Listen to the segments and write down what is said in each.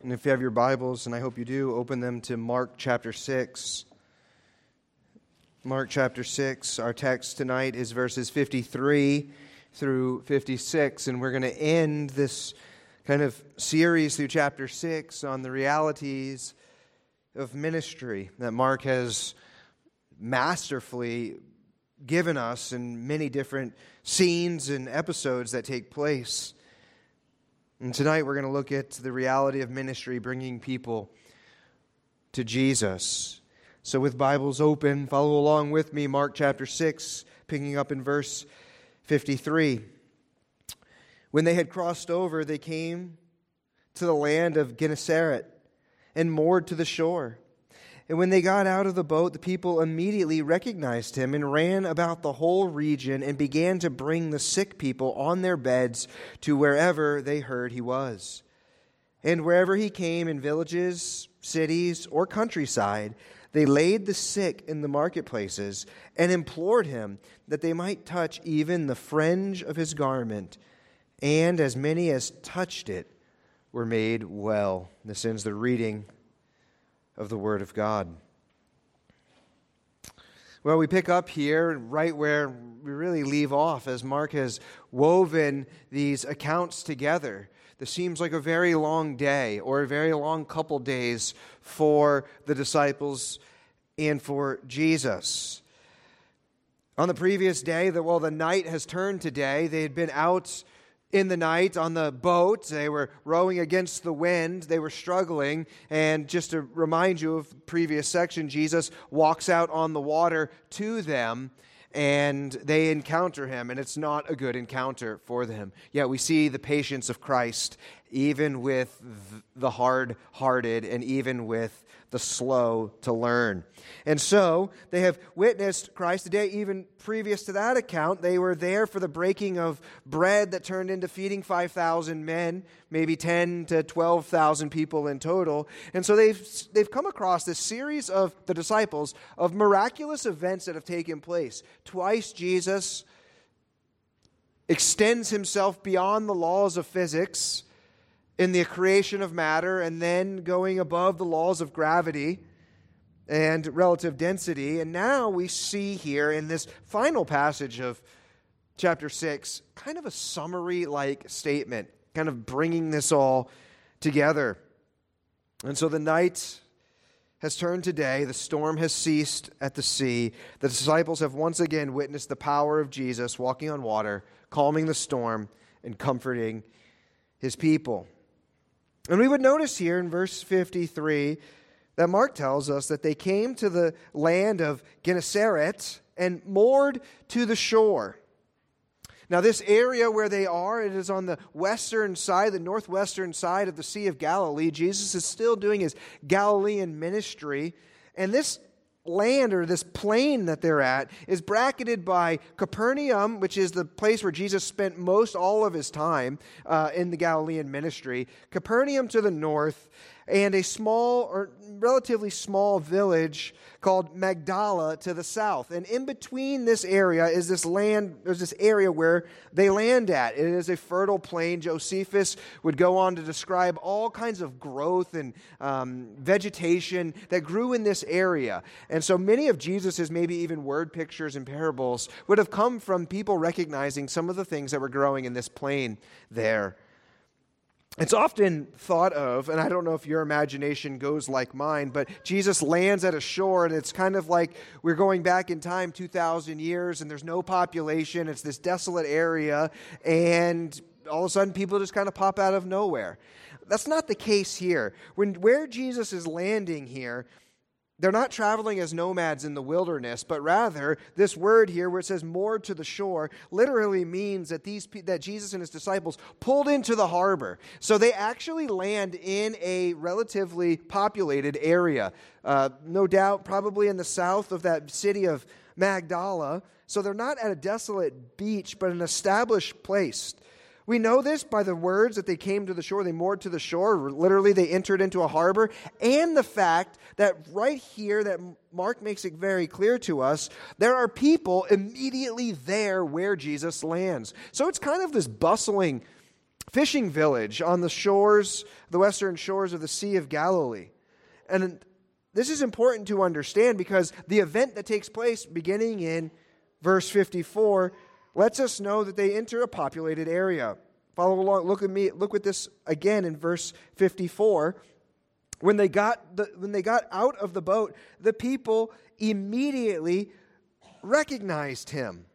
And if you have your Bibles, and I hope you do, open them to Mark chapter 6. Mark chapter 6. Our text tonight is verses 53 through 56, and we're going to end this kind of series through chapter 6 on the realities of ministry that Mark has masterfully given us in many different scenes and episodes that take place. And tonight we're going to look at the reality of ministry, bringing people to Jesus. So, with Bibles open, follow along with me, Mark chapter 6, picking up in verse 53. When they had crossed over, they came to the land of Gennesaret and moored to the shore. And when they got out of the boat, the people immediately recognized him and ran about the whole region and began to bring the sick people on their beds to wherever they heard he was. And wherever he came in villages, cities, or countryside, they laid the sick in the marketplaces and implored him that they might touch even the fringe of his garment. And as many as touched it were made well. This ends the reading of the Word of God. Well, we pick up here right where we really leave off as Mark has woven these accounts together. This seems like a very long day or a very long couple days for the disciples and for Jesus. On the previous day, the, well, the night has turned to day. They had been out in the night on the boat. They were rowing against the wind. They were struggling. And just to remind you of previous section, Jesus walks out on the water to them and they encounter him, and it's not a good encounter for them. Yet we see the patience of Christ, even with the hard hearted and even with the slow to learn. And so they have witnessed Christ today, even previous to that account. They were there for the breaking of bread that turned into feeding 5,000 men, maybe 10 to 12,000 people in total. And so they've, they've come across this series of the disciples of miraculous events that have taken place. Twice Jesus extends himself beyond the laws of physics in the creation of matter and then going above the laws of gravity and relative density. And now we see here in this final passage of chapter 6 kind of a summary like statement, kind of bringing this all together. And so the night has turned to day, the storm has ceased at the sea. The disciples have once again witnessed the power of Jesus walking on water, calming the storm, and comforting his people. And we would notice here in verse 53 that Mark tells us that they came to the land of Gennesaret and moored to the shore. Now, this area where they are, it is on the western side, the northwestern side of the Sea of Galilee. Jesus is still doing his Galilean ministry. And this land or this plain that they're at is bracketed by Capernaum, which is the place where Jesus spent most all of his time uh, in the Galilean ministry, Capernaum to the north, and a small or relatively small village called Magdala to the south. And in between this area is this land, there's this area where they land at. It is a fertile plain. Josephus would go on to describe all kinds of growth and um, vegetation that grew in this area. And so many of Jesus's maybe even word pictures and parables would have come from people recognizing some of the things that were growing in this plain there. It's often thought of, and I don't know if your imagination goes like mine, but Jesus lands at a shore, and it's kind of like we're going back in time 2,000 years, and there's no population. It's this desolate area, and all of a sudden people just kind of pop out of nowhere. That's not the case here. When, where Jesus is landing here, they're not traveling as nomads in the wilderness, but rather this word here where it says moored to the shore literally means that these that Jesus and his disciples pulled into the harbor. So they actually land in a relatively populated area. Uh, no doubt, probably in the south of that city of Magdala. So they're not at a desolate beach, but an established place. We know this by the words that they came to the shore, they moored to the shore. Literally, they entered into a harbor. And the fact that right here, that Mark makes it very clear to us, there are people immediately there where Jesus lands. So it's kind of this bustling fishing village on the shores, the western shores of the Sea of Galilee. And this is important to understand because the event that takes place beginning in verse 54 lets us know that they enter a populated area. Follow along. Look at me. Look at this again in verse 54. When they got the, when they got out of the boat, the people immediately recognized him.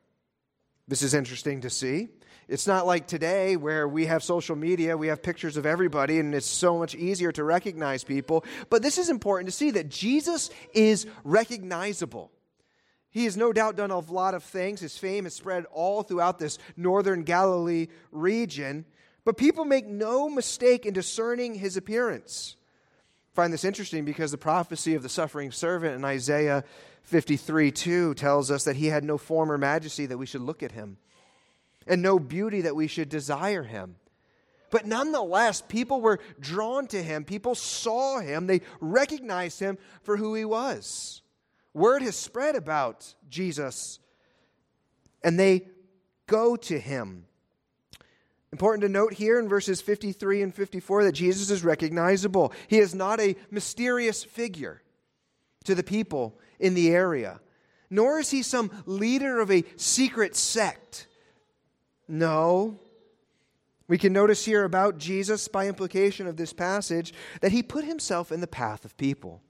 This is interesting to see. It's not like today where we have social media, we have pictures of everybody, and it's so much easier to recognize people. But this is important to see that Jesus is recognizable. He has no doubt done a lot of things. His fame has spread all throughout this northern Galilee region. But people make no mistake in discerning his appearance. I find this interesting because the prophecy of the suffering servant in Isaiah 53 2 tells us that he had no form or majesty that we should look at him, and no beauty that we should desire him. But nonetheless, people were drawn to him. People saw him. They recognized him for who he was. Word has spread about Jesus, and they go to him. Important to note here in verses 53 and 54 that Jesus is recognizable. He is not a mysterious figure to the people in the area, nor is he some leader of a secret sect. No. We can notice here about Jesus, by implication of this passage, that he put himself in the path of people.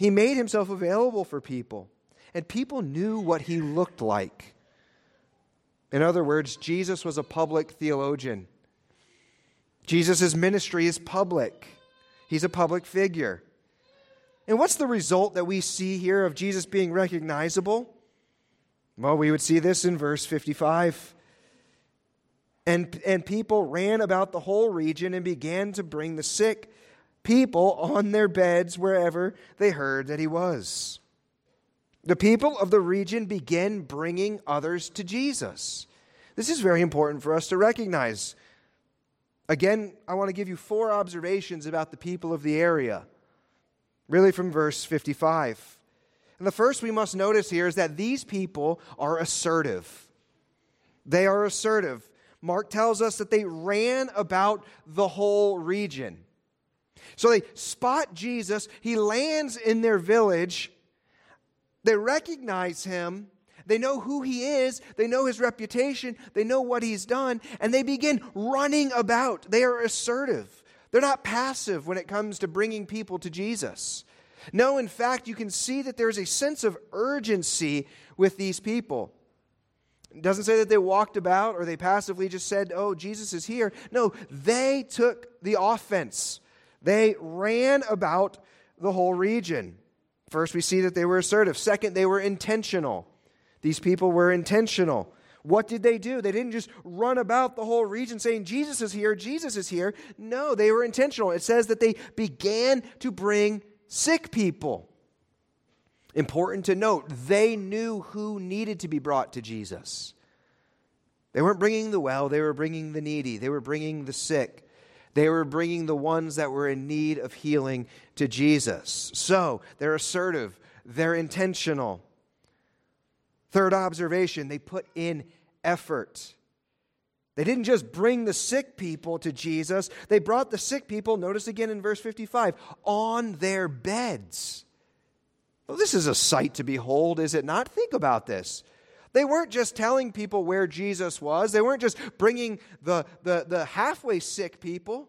He made himself available for people, and people knew what he looked like. In other words, Jesus was a public theologian. Jesus' ministry is public, he's a public figure. And what's the result that we see here of Jesus being recognizable? Well, we would see this in verse 55. And, and people ran about the whole region and began to bring the sick people on their beds wherever they heard that he was. The people of the region began bringing others to Jesus. This is very important for us to recognize. Again, I want to give you four observations about the people of the area really from verse 55. And the first we must notice here is that these people are assertive. They are assertive. Mark tells us that they ran about the whole region. So they spot Jesus, he lands in their village, they recognize him. They know who he is. They know his reputation. They know what he's done. And they begin running about. They are assertive. They're not passive when it comes to bringing people to Jesus. No, in fact, you can see that there's a sense of urgency with these people. It doesn't say that they walked about or they passively just said, Oh, Jesus is here. No, they took the offense. They ran about the whole region. First, we see that they were assertive. Second, they were intentional. These people were intentional. What did they do? They didn't just run about the whole region saying, Jesus is here, Jesus is here. No, they were intentional. It says that they began to bring sick people. Important to note, they knew who needed to be brought to Jesus. They weren't bringing the well, they were bringing the needy, they were bringing the sick. They were bringing the ones that were in need of healing to Jesus. So they're assertive, they're intentional. Third observation, they put in effort. They didn't just bring the sick people to Jesus, they brought the sick people, notice again in verse 55, on their beds. Well, this is a sight to behold, is it not? Think about this. They weren't just telling people where Jesus was, they weren't just bringing the, the, the halfway sick people.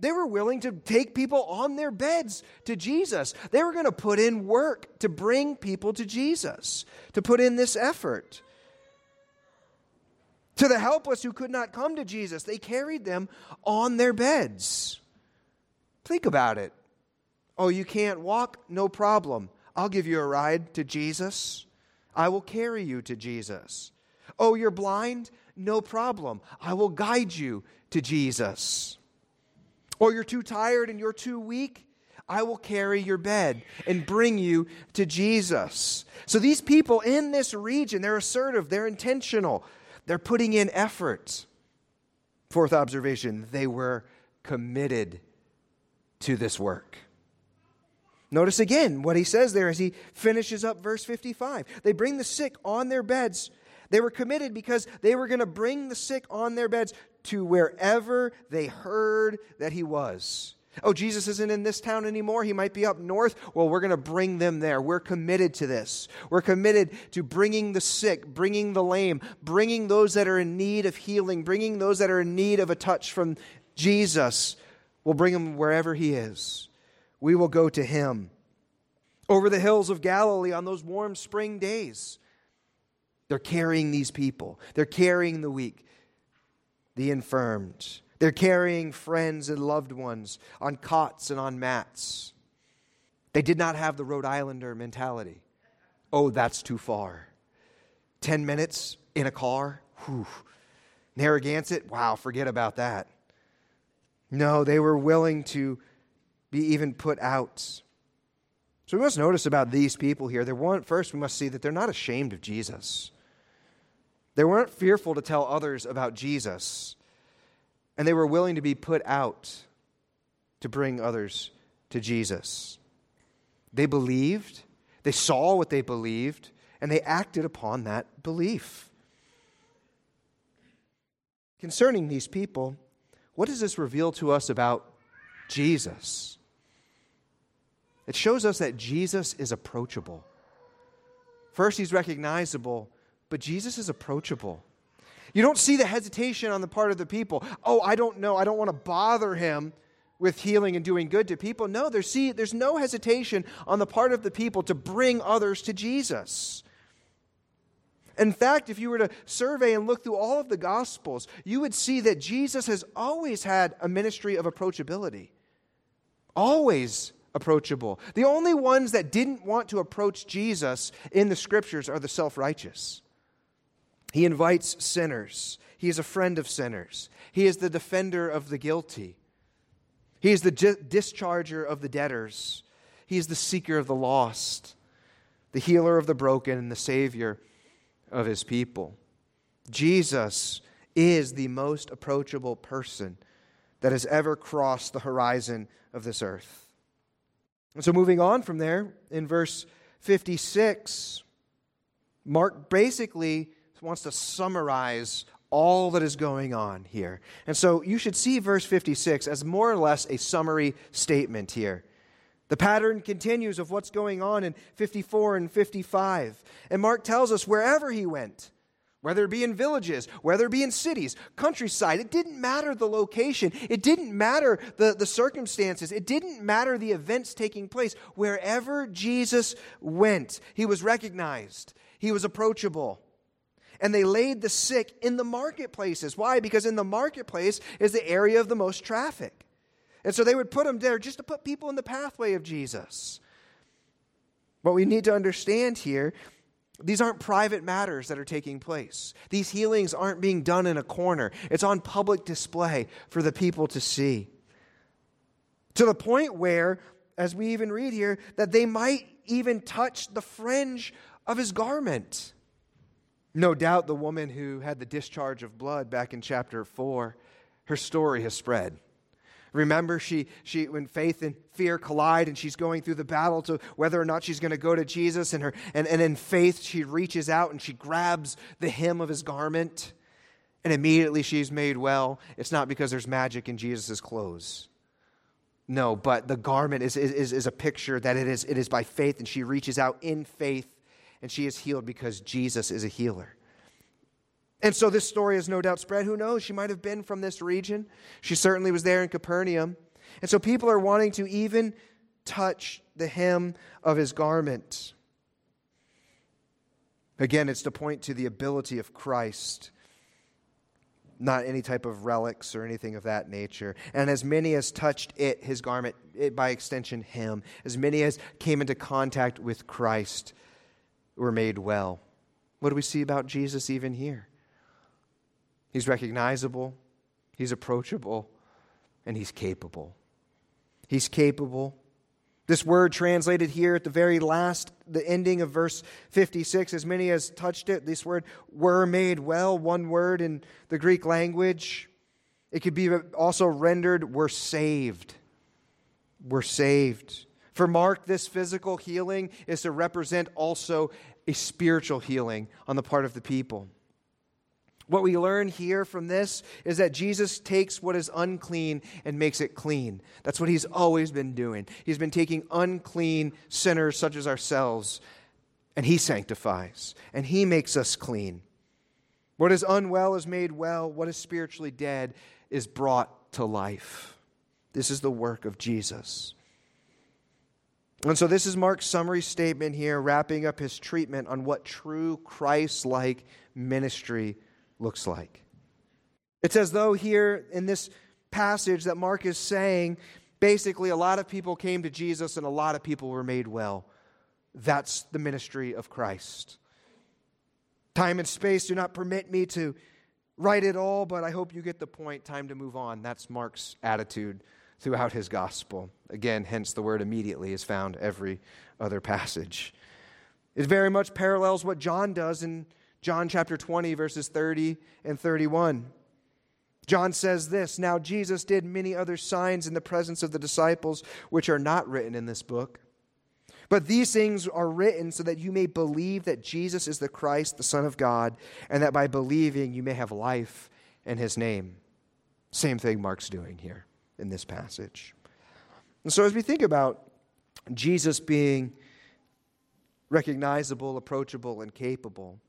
They were willing to take people on their beds to Jesus. They were going to put in work to bring people to Jesus, to put in this effort. To the helpless who could not come to Jesus, they carried them on their beds. Think about it. Oh, you can't walk? No problem. I'll give you a ride to Jesus. I will carry you to Jesus. Oh, you're blind? No problem. I will guide you to Jesus. Or you're too tired and you're too weak? I will carry your bed and bring you to Jesus. So these people in this region, they're assertive, they're intentional, they're putting in effort. Fourth observation, they were committed to this work. Notice again what he says there as he finishes up verse 55. They bring the sick on their beds. They were committed because they were going to bring the sick on their beds to wherever they heard that he was. Oh, Jesus isn't in this town anymore. He might be up north. Well, we're going to bring them there. We're committed to this. We're committed to bringing the sick, bringing the lame, bringing those that are in need of healing, bringing those that are in need of a touch from Jesus. We'll bring them wherever He is. We will go to Him. Over the hills of Galilee on those warm spring days, they're carrying these people, they're carrying the weak, the infirmed. They're carrying friends and loved ones on cots and on mats. They did not have the Rhode Islander mentality. Oh, that's too far. 10 minutes in a car? Whew. Narragansett? Wow, forget about that. No, they were willing to be even put out. So we must notice about these people here. There one, first, we must see that they're not ashamed of Jesus. They weren't fearful to tell others about Jesus and they were willing to be put out to bring others to Jesus. They believed, they saw what they believed, and they acted upon that belief. Concerning these people, what does this reveal to us about Jesus? It shows us that Jesus is approachable. First, he's recognizable, but Jesus is approachable. You don't see the hesitation on the part of the people. Oh, I don't know. I don't want to bother him with healing and doing good to people. No, there's, see, there's no hesitation on the part of the people to bring others to Jesus. In fact, if you were to survey and look through all of the Gospels, you would see that Jesus has always had a ministry of approachability. Always approachable. The only ones that didn't want to approach Jesus in the Scriptures are the self righteous. He invites sinners. He is a friend of sinners. He is the defender of the guilty. He is the discharger of the debtors. He is the seeker of the lost, the healer of the broken, and the savior of his people. Jesus is the most approachable person that has ever crossed the horizon of this earth. And so, moving on from there, in verse 56, Mark basically wants to summarize all that is going on here. And so you should see verse 56 as more or less a summary statement here. The pattern continues of what's going on in 54 and 55. And Mark tells us wherever he went, whether it be in villages, whether it be in cities, countryside, it didn't matter the location, it didn't matter the, the circumstances, it didn't matter the events taking place. Wherever Jesus went, he was recognized, he was approachable and they laid the sick in the marketplaces. Why? Because in the marketplace is the area of the most traffic. And so they would put them there just to put people in the pathway of Jesus. What we need to understand here these aren't private matters that are taking place. These healings aren't being done in a corner. It's on public display for the people to see. To the point where, as we even read here, that they might even touch the fringe of his garment. No doubt the woman who had the discharge of blood back in chapter 4, her story has spread. Remember, she, she, when faith and fear collide and she's going through the battle to whether or not she's going to go to Jesus, and, her, and, and in faith, she reaches out and she grabs the hem of his garment, and immediately she's made well. It's not because there's magic in Jesus' clothes. No, but the garment is, is, is a picture that it is, it is by faith, and she reaches out in faith and she is healed because Jesus is a healer. And so this story has no doubt spread. Who knows? She might have been from this region. She certainly was there in Capernaum. And so people are wanting to even touch the hem of his garment. Again, it's to point to the ability of Christ, not any type of relics or anything of that nature. And as many as touched it, his garment, it by extension, him, as many as came into contact with Christ, were made well. What do we see about Jesus even here? He's recognizable, he's approachable, and he's capable. He's capable. This word translated here at the very last, the ending of verse 56, as many as touched it, this word were made well, one word in the Greek language. It could be also rendered were saved. Were saved. For Mark, this physical healing is to represent also a spiritual healing on the part of the people. What we learn here from this is that Jesus takes what is unclean and makes it clean. That's what he's always been doing. He's been taking unclean sinners such as ourselves, and he sanctifies, and he makes us clean. What is unwell is made well, what is spiritually dead is brought to life. This is the work of Jesus. And so, this is Mark's summary statement here, wrapping up his treatment on what true Christ like ministry looks like. It's as though here in this passage that Mark is saying, basically, a lot of people came to Jesus and a lot of people were made well. That's the ministry of Christ. Time and space do not permit me to write it all, but I hope you get the point. Time to move on. That's Mark's attitude throughout his gospel. Again, hence the word immediately is found every other passage. It very much parallels what John does in John chapter 20, verses 30 and 31. John says this Now Jesus did many other signs in the presence of the disciples, which are not written in this book. But these things are written so that you may believe that Jesus is the Christ, the Son of God, and that by believing you may have life in his name. Same thing Mark's doing here in this passage. And so, as we think about Jesus being recognizable, approachable, and capable,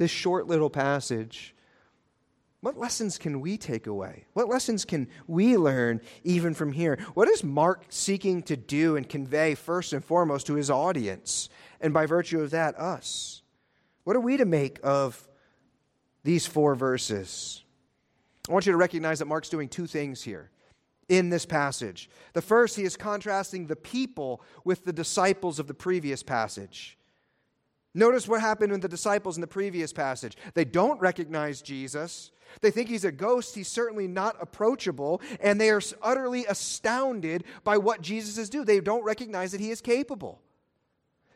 this short little passage, what lessons can we take away? What lessons can we learn even from here? What is Mark seeking to do and convey first and foremost to his audience, and by virtue of that, us? What are we to make of these four verses? I want you to recognize that Mark's doing two things here in this passage. The first, he is contrasting the people with the disciples of the previous passage. Notice what happened with the disciples in the previous passage. They don't recognize Jesus. They think he's a ghost. He's certainly not approachable. And they are utterly astounded by what Jesus is doing. They don't recognize that he is capable.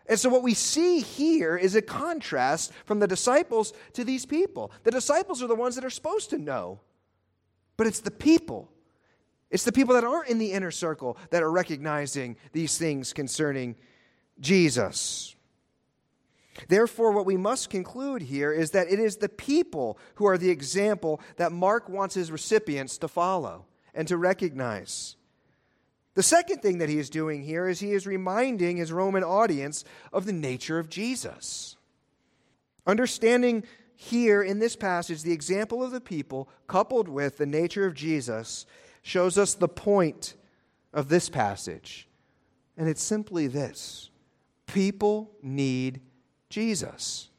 And so, what we see here is a contrast from the disciples to these people. The disciples are the ones that are supposed to know, but it's the people. It's the people that aren't in the inner circle that are recognizing these things concerning Jesus. Therefore, what we must conclude here is that it is the people who are the example that Mark wants his recipients to follow and to recognize. The second thing that he is doing here is he is reminding his Roman audience of the nature of Jesus. Understanding here in this passage the example of the people coupled with the nature of Jesus shows us the point of this passage. And it's simply this people need Jesus.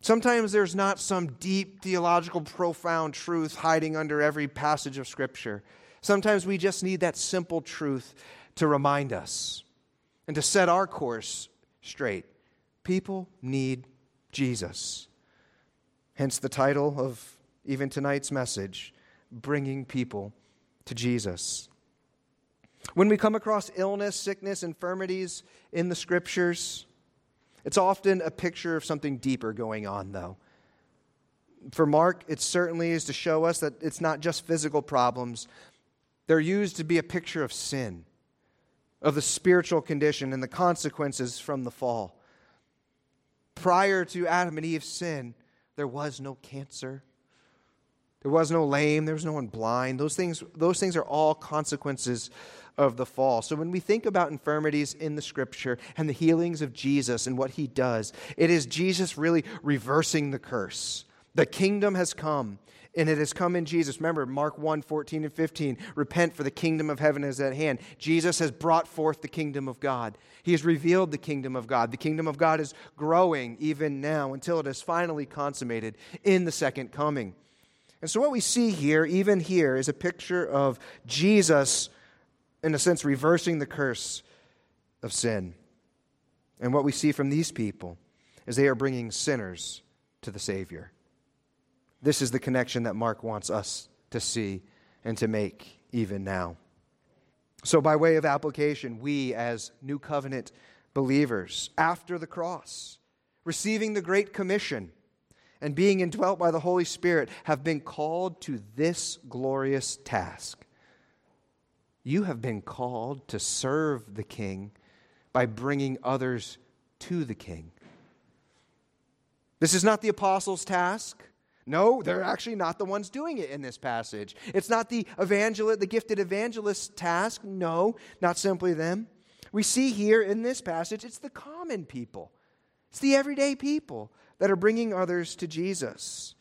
Sometimes there's not some deep theological, profound truth hiding under every passage of Scripture. Sometimes we just need that simple truth to remind us and to set our course straight. People need Jesus. Hence the title of even tonight's message Bringing People to Jesus. When we come across illness, sickness, infirmities in the Scriptures, it's often a picture of something deeper going on, though. For Mark, it certainly is to show us that it's not just physical problems, they're used to be a picture of sin, of the spiritual condition and the consequences from the fall. Prior to Adam and Eve's sin, there was no cancer. There was no lame, there was no one blind. Those things, those things are all consequences of the fall. So when we think about infirmities in the scripture and the healings of Jesus and what he does, it is Jesus really reversing the curse. The kingdom has come and it has come in Jesus. Remember Mark 1 14 and 15. Repent, for the kingdom of heaven is at hand. Jesus has brought forth the kingdom of God. He has revealed the kingdom of God. The kingdom of God is growing even now until it is finally consummated in the second coming. And so, what we see here, even here, is a picture of Jesus in a sense, reversing the curse of sin. And what we see from these people is they are bringing sinners to the Savior. This is the connection that Mark wants us to see and to make even now. So, by way of application, we as New Covenant believers, after the cross, receiving the Great Commission, and being indwelt by the Holy Spirit, have been called to this glorious task you have been called to serve the king by bringing others to the king. This is not the apostles' task. No, they're actually not the ones doing it in this passage. It's not the evangelist, the gifted evangelist task. No, not simply them. We see here in this passage, it's the common people. It's the everyday people that are bringing others to Jesus.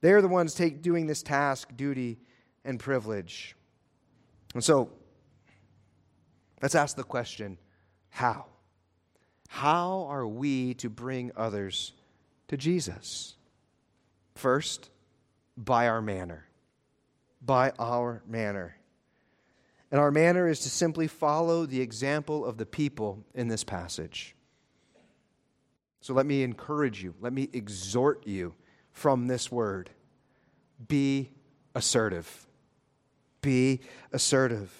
They're the ones take, doing this task, duty, and privilege. And so, let's ask the question how? How are we to bring others to Jesus? First, by our manner. By our manner. And our manner is to simply follow the example of the people in this passage. So let me encourage you, let me exhort you from this word be assertive. Be assertive.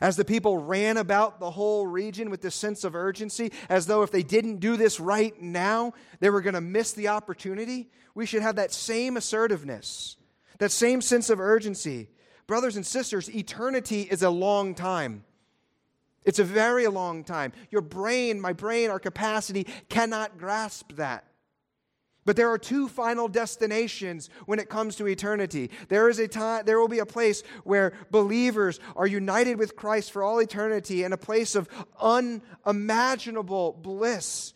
As the people ran about the whole region with this sense of urgency, as though if they didn't do this right now, they were going to miss the opportunity, we should have that same assertiveness, that same sense of urgency. Brothers and sisters, eternity is a long time. It's a very long time. Your brain, my brain, our capacity cannot grasp that. But there are two final destinations when it comes to eternity. There is a time there will be a place where believers are united with Christ for all eternity and a place of unimaginable bliss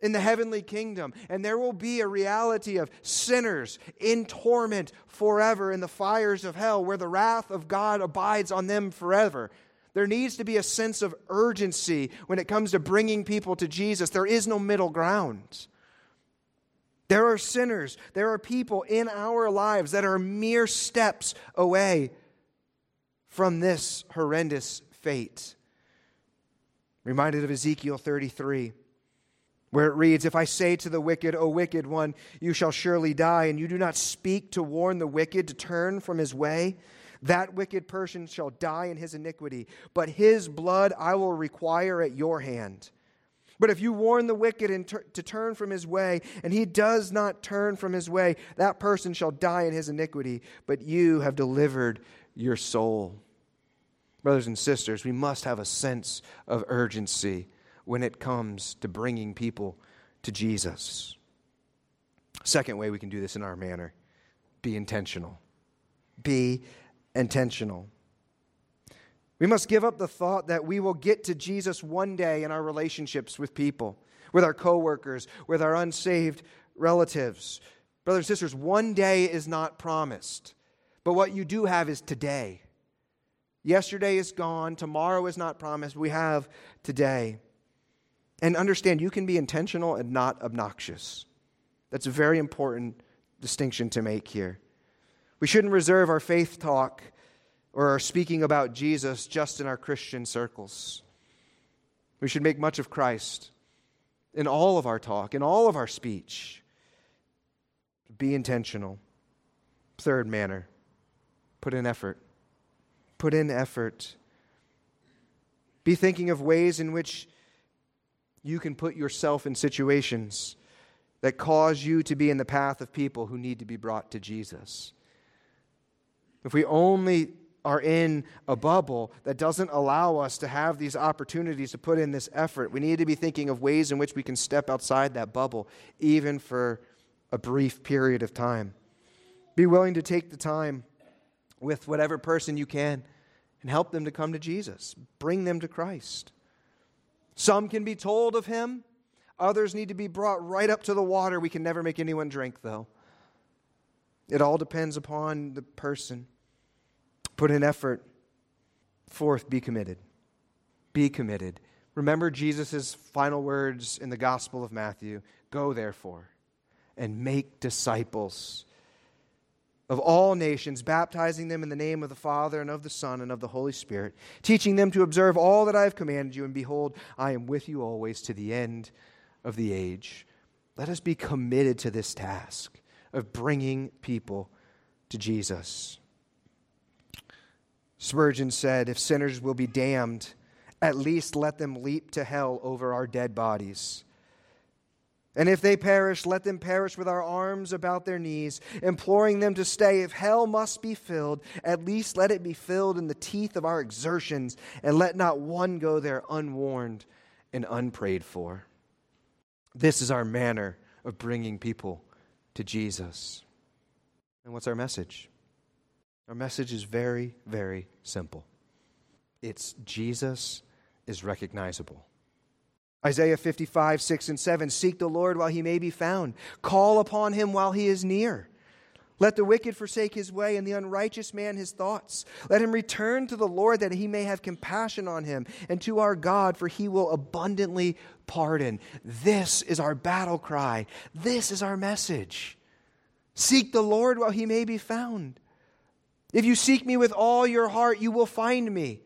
in the heavenly kingdom. And there will be a reality of sinners in torment forever in the fires of hell where the wrath of God abides on them forever. There needs to be a sense of urgency when it comes to bringing people to Jesus. There is no middle ground. There are sinners, there are people in our lives that are mere steps away from this horrendous fate. Reminded of Ezekiel 33, where it reads If I say to the wicked, O wicked one, you shall surely die, and you do not speak to warn the wicked to turn from his way, that wicked person shall die in his iniquity, but his blood I will require at your hand. But if you warn the wicked to turn from his way, and he does not turn from his way, that person shall die in his iniquity, but you have delivered your soul. Brothers and sisters, we must have a sense of urgency when it comes to bringing people to Jesus. Second way we can do this in our manner be intentional. Be intentional. We must give up the thought that we will get to Jesus one day in our relationships with people, with our coworkers, with our unsaved relatives. Brothers and sisters, one day is not promised, but what you do have is today. Yesterday is gone, tomorrow is not promised. We have today. And understand, you can be intentional and not obnoxious. That's a very important distinction to make here. We shouldn't reserve our faith talk or our speaking about Jesus just in our Christian circles. We should make much of Christ in all of our talk, in all of our speech. Be intentional. Third manner, put in effort. Put in effort. Be thinking of ways in which you can put yourself in situations that cause you to be in the path of people who need to be brought to Jesus. If we only are in a bubble that doesn't allow us to have these opportunities to put in this effort. We need to be thinking of ways in which we can step outside that bubble, even for a brief period of time. Be willing to take the time with whatever person you can and help them to come to Jesus. Bring them to Christ. Some can be told of him, others need to be brought right up to the water. We can never make anyone drink, though. It all depends upon the person. Put in effort. Fourth, be committed. Be committed. Remember Jesus' final words in the Gospel of Matthew Go, therefore, and make disciples of all nations, baptizing them in the name of the Father and of the Son and of the Holy Spirit, teaching them to observe all that I have commanded you. And behold, I am with you always to the end of the age. Let us be committed to this task of bringing people to Jesus. Spurgeon said, If sinners will be damned, at least let them leap to hell over our dead bodies. And if they perish, let them perish with our arms about their knees, imploring them to stay. If hell must be filled, at least let it be filled in the teeth of our exertions, and let not one go there unwarned and unprayed for. This is our manner of bringing people to Jesus. And what's our message? Our message is very, very simple it's Jesus is recognizable. Isaiah 55, 6 and 7 Seek the Lord while he may be found, call upon him while he is near. Let the wicked forsake his way, and the unrighteous man his thoughts. Let him return to the Lord that he may have compassion on him, and to our God, for he will abundantly pardon. This is our battle cry. This is our message. Seek the Lord while he may be found. If you seek me with all your heart, you will find me.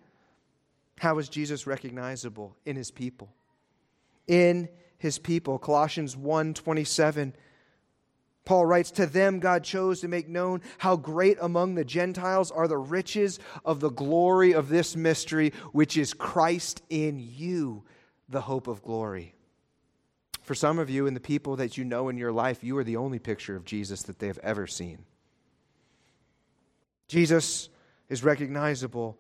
How is Jesus recognizable in his people? In his people. Colossians 1 27. Paul writes, To them God chose to make known how great among the Gentiles are the riches of the glory of this mystery, which is Christ in you, the hope of glory. For some of you and the people that you know in your life, you are the only picture of Jesus that they have ever seen. Jesus is recognizable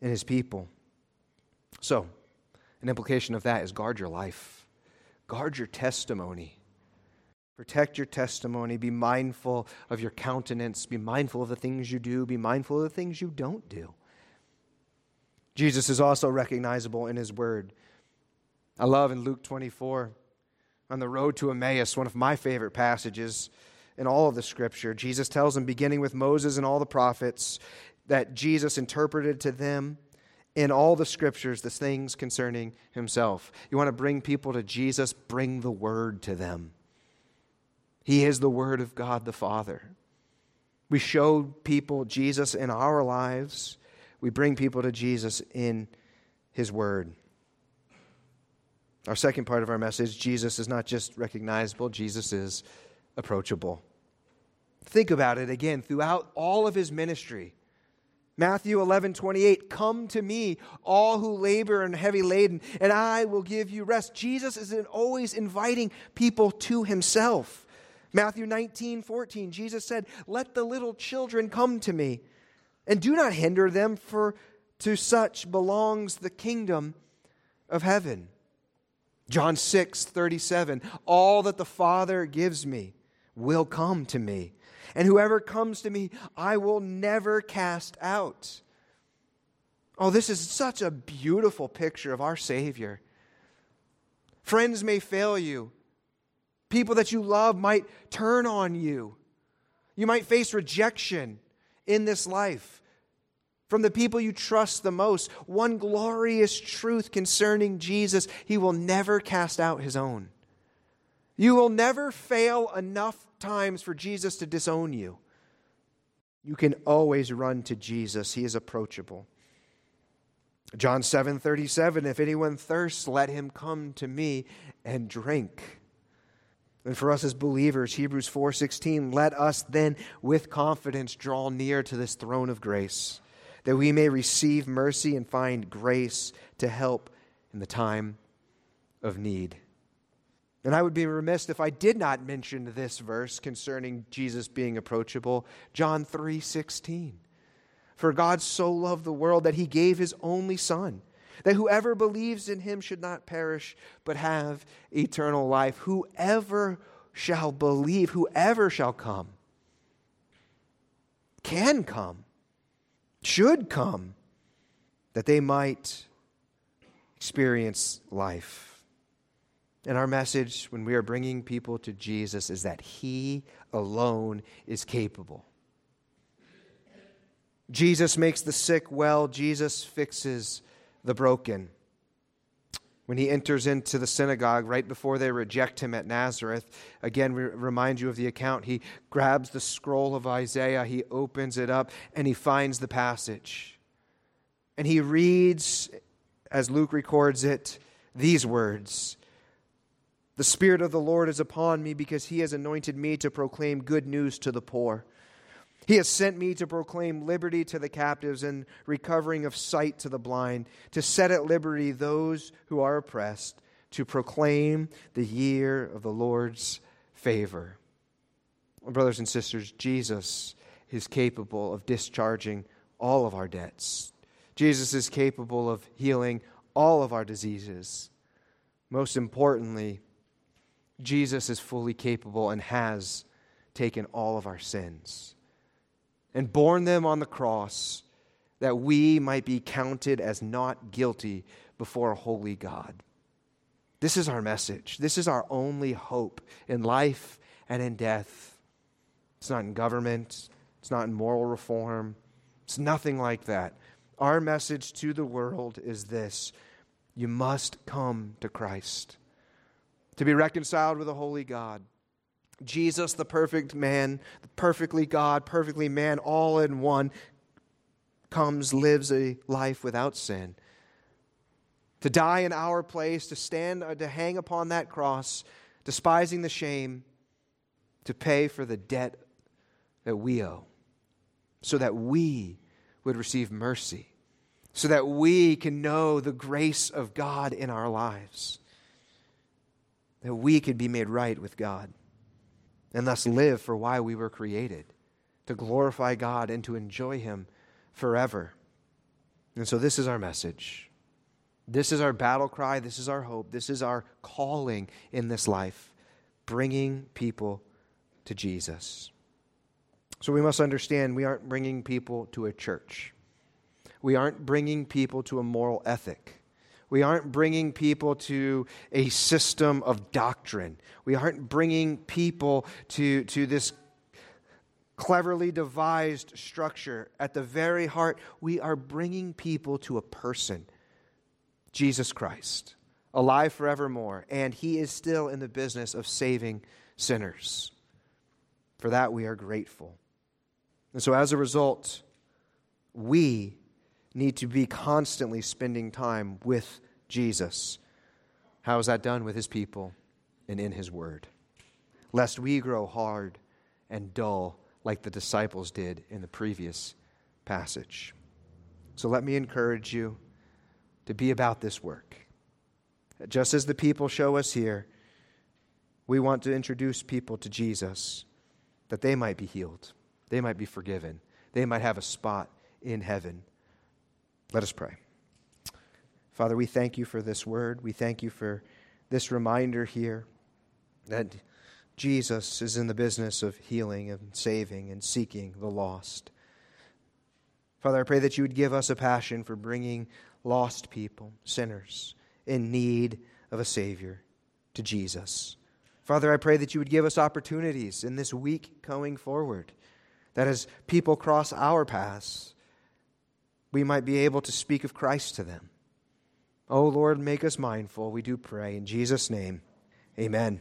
in his people. So, an implication of that is guard your life, guard your testimony. Protect your testimony. Be mindful of your countenance. Be mindful of the things you do. Be mindful of the things you don't do. Jesus is also recognizable in his word. I love in Luke 24, on the road to Emmaus, one of my favorite passages in all of the scripture. Jesus tells them, beginning with Moses and all the prophets, that Jesus interpreted to them in all the scriptures the things concerning himself. You want to bring people to Jesus, bring the word to them. He is the word of God the Father. We show people Jesus in our lives. We bring people to Jesus in his word. Our second part of our message Jesus is not just recognizable, Jesus is approachable. Think about it again throughout all of his ministry. Matthew 11, 28, come to me, all who labor and are heavy laden, and I will give you rest. Jesus is always inviting people to himself. Matthew 19, 14, Jesus said, Let the little children come to me, and do not hinder them, for to such belongs the kingdom of heaven. John 6, 37, All that the Father gives me will come to me and whoever comes to me, I will never cast out. Oh, this is such a beautiful picture of our Savior. Friends may fail you, people that you love might turn on you. You might face rejection in this life from the people you trust the most. One glorious truth concerning Jesus He will never cast out His own. You will never fail enough times for Jesus to disown you. You can always run to Jesus. He is approachable. John 7 37, if anyone thirsts, let him come to me and drink. And for us as believers, Hebrews 4:16, let us then with confidence draw near to this throne of grace, that we may receive mercy and find grace to help in the time of need. And I would be remiss if I did not mention this verse concerning Jesus being approachable, John 3:16. For God so loved the world that he gave his only son, that whoever believes in him should not perish but have eternal life. Whoever shall believe, whoever shall come, can come, should come, that they might experience life. And our message when we are bringing people to Jesus is that He alone is capable. Jesus makes the sick well, Jesus fixes the broken. When he enters into the synagogue right before they reject him at Nazareth, again, we remind you of the account. He grabs the scroll of Isaiah, he opens it up, and he finds the passage. And he reads, as Luke records it, these words the Spirit of the Lord is upon me because he has anointed me to proclaim good news to the poor. He has sent me to proclaim liberty to the captives and recovering of sight to the blind, to set at liberty those who are oppressed, to proclaim the year of the Lord's favor. Brothers and sisters, Jesus is capable of discharging all of our debts. Jesus is capable of healing all of our diseases. Most importantly, Jesus is fully capable and has taken all of our sins and borne them on the cross that we might be counted as not guilty before a holy God. This is our message. This is our only hope in life and in death. It's not in government, it's not in moral reform, it's nothing like that. Our message to the world is this you must come to Christ to be reconciled with a holy God. Jesus, the perfect man, perfectly God, perfectly man, all in one, comes, lives a life without sin. To die in our place, to stand, uh, to hang upon that cross, despising the shame, to pay for the debt that we owe, so that we would receive mercy, so that we can know the grace of God in our lives that we could be made right with God and thus live for why we were created to glorify God and to enjoy Him forever. And so, this is our message. This is our battle cry. This is our hope. This is our calling in this life, bringing people to Jesus. So, we must understand we aren't bringing people to a church, we aren't bringing people to a moral ethic. We aren't bringing people to a system of doctrine. We aren't bringing people to, to this cleverly devised structure. At the very heart, we are bringing people to a person, Jesus Christ, alive forevermore, and he is still in the business of saving sinners. For that, we are grateful. And so, as a result, we need to be constantly spending time with Jesus. How is that done? With his people and in his word. Lest we grow hard and dull like the disciples did in the previous passage. So let me encourage you to be about this work. Just as the people show us here, we want to introduce people to Jesus that they might be healed, they might be forgiven, they might have a spot in heaven. Let us pray. Father, we thank you for this word. We thank you for this reminder here that Jesus is in the business of healing and saving and seeking the lost. Father, I pray that you would give us a passion for bringing lost people, sinners, in need of a Savior to Jesus. Father, I pray that you would give us opportunities in this week going forward, that as people cross our paths, we might be able to speak of Christ to them. Oh Lord, make us mindful. We do pray. In Jesus' name, amen.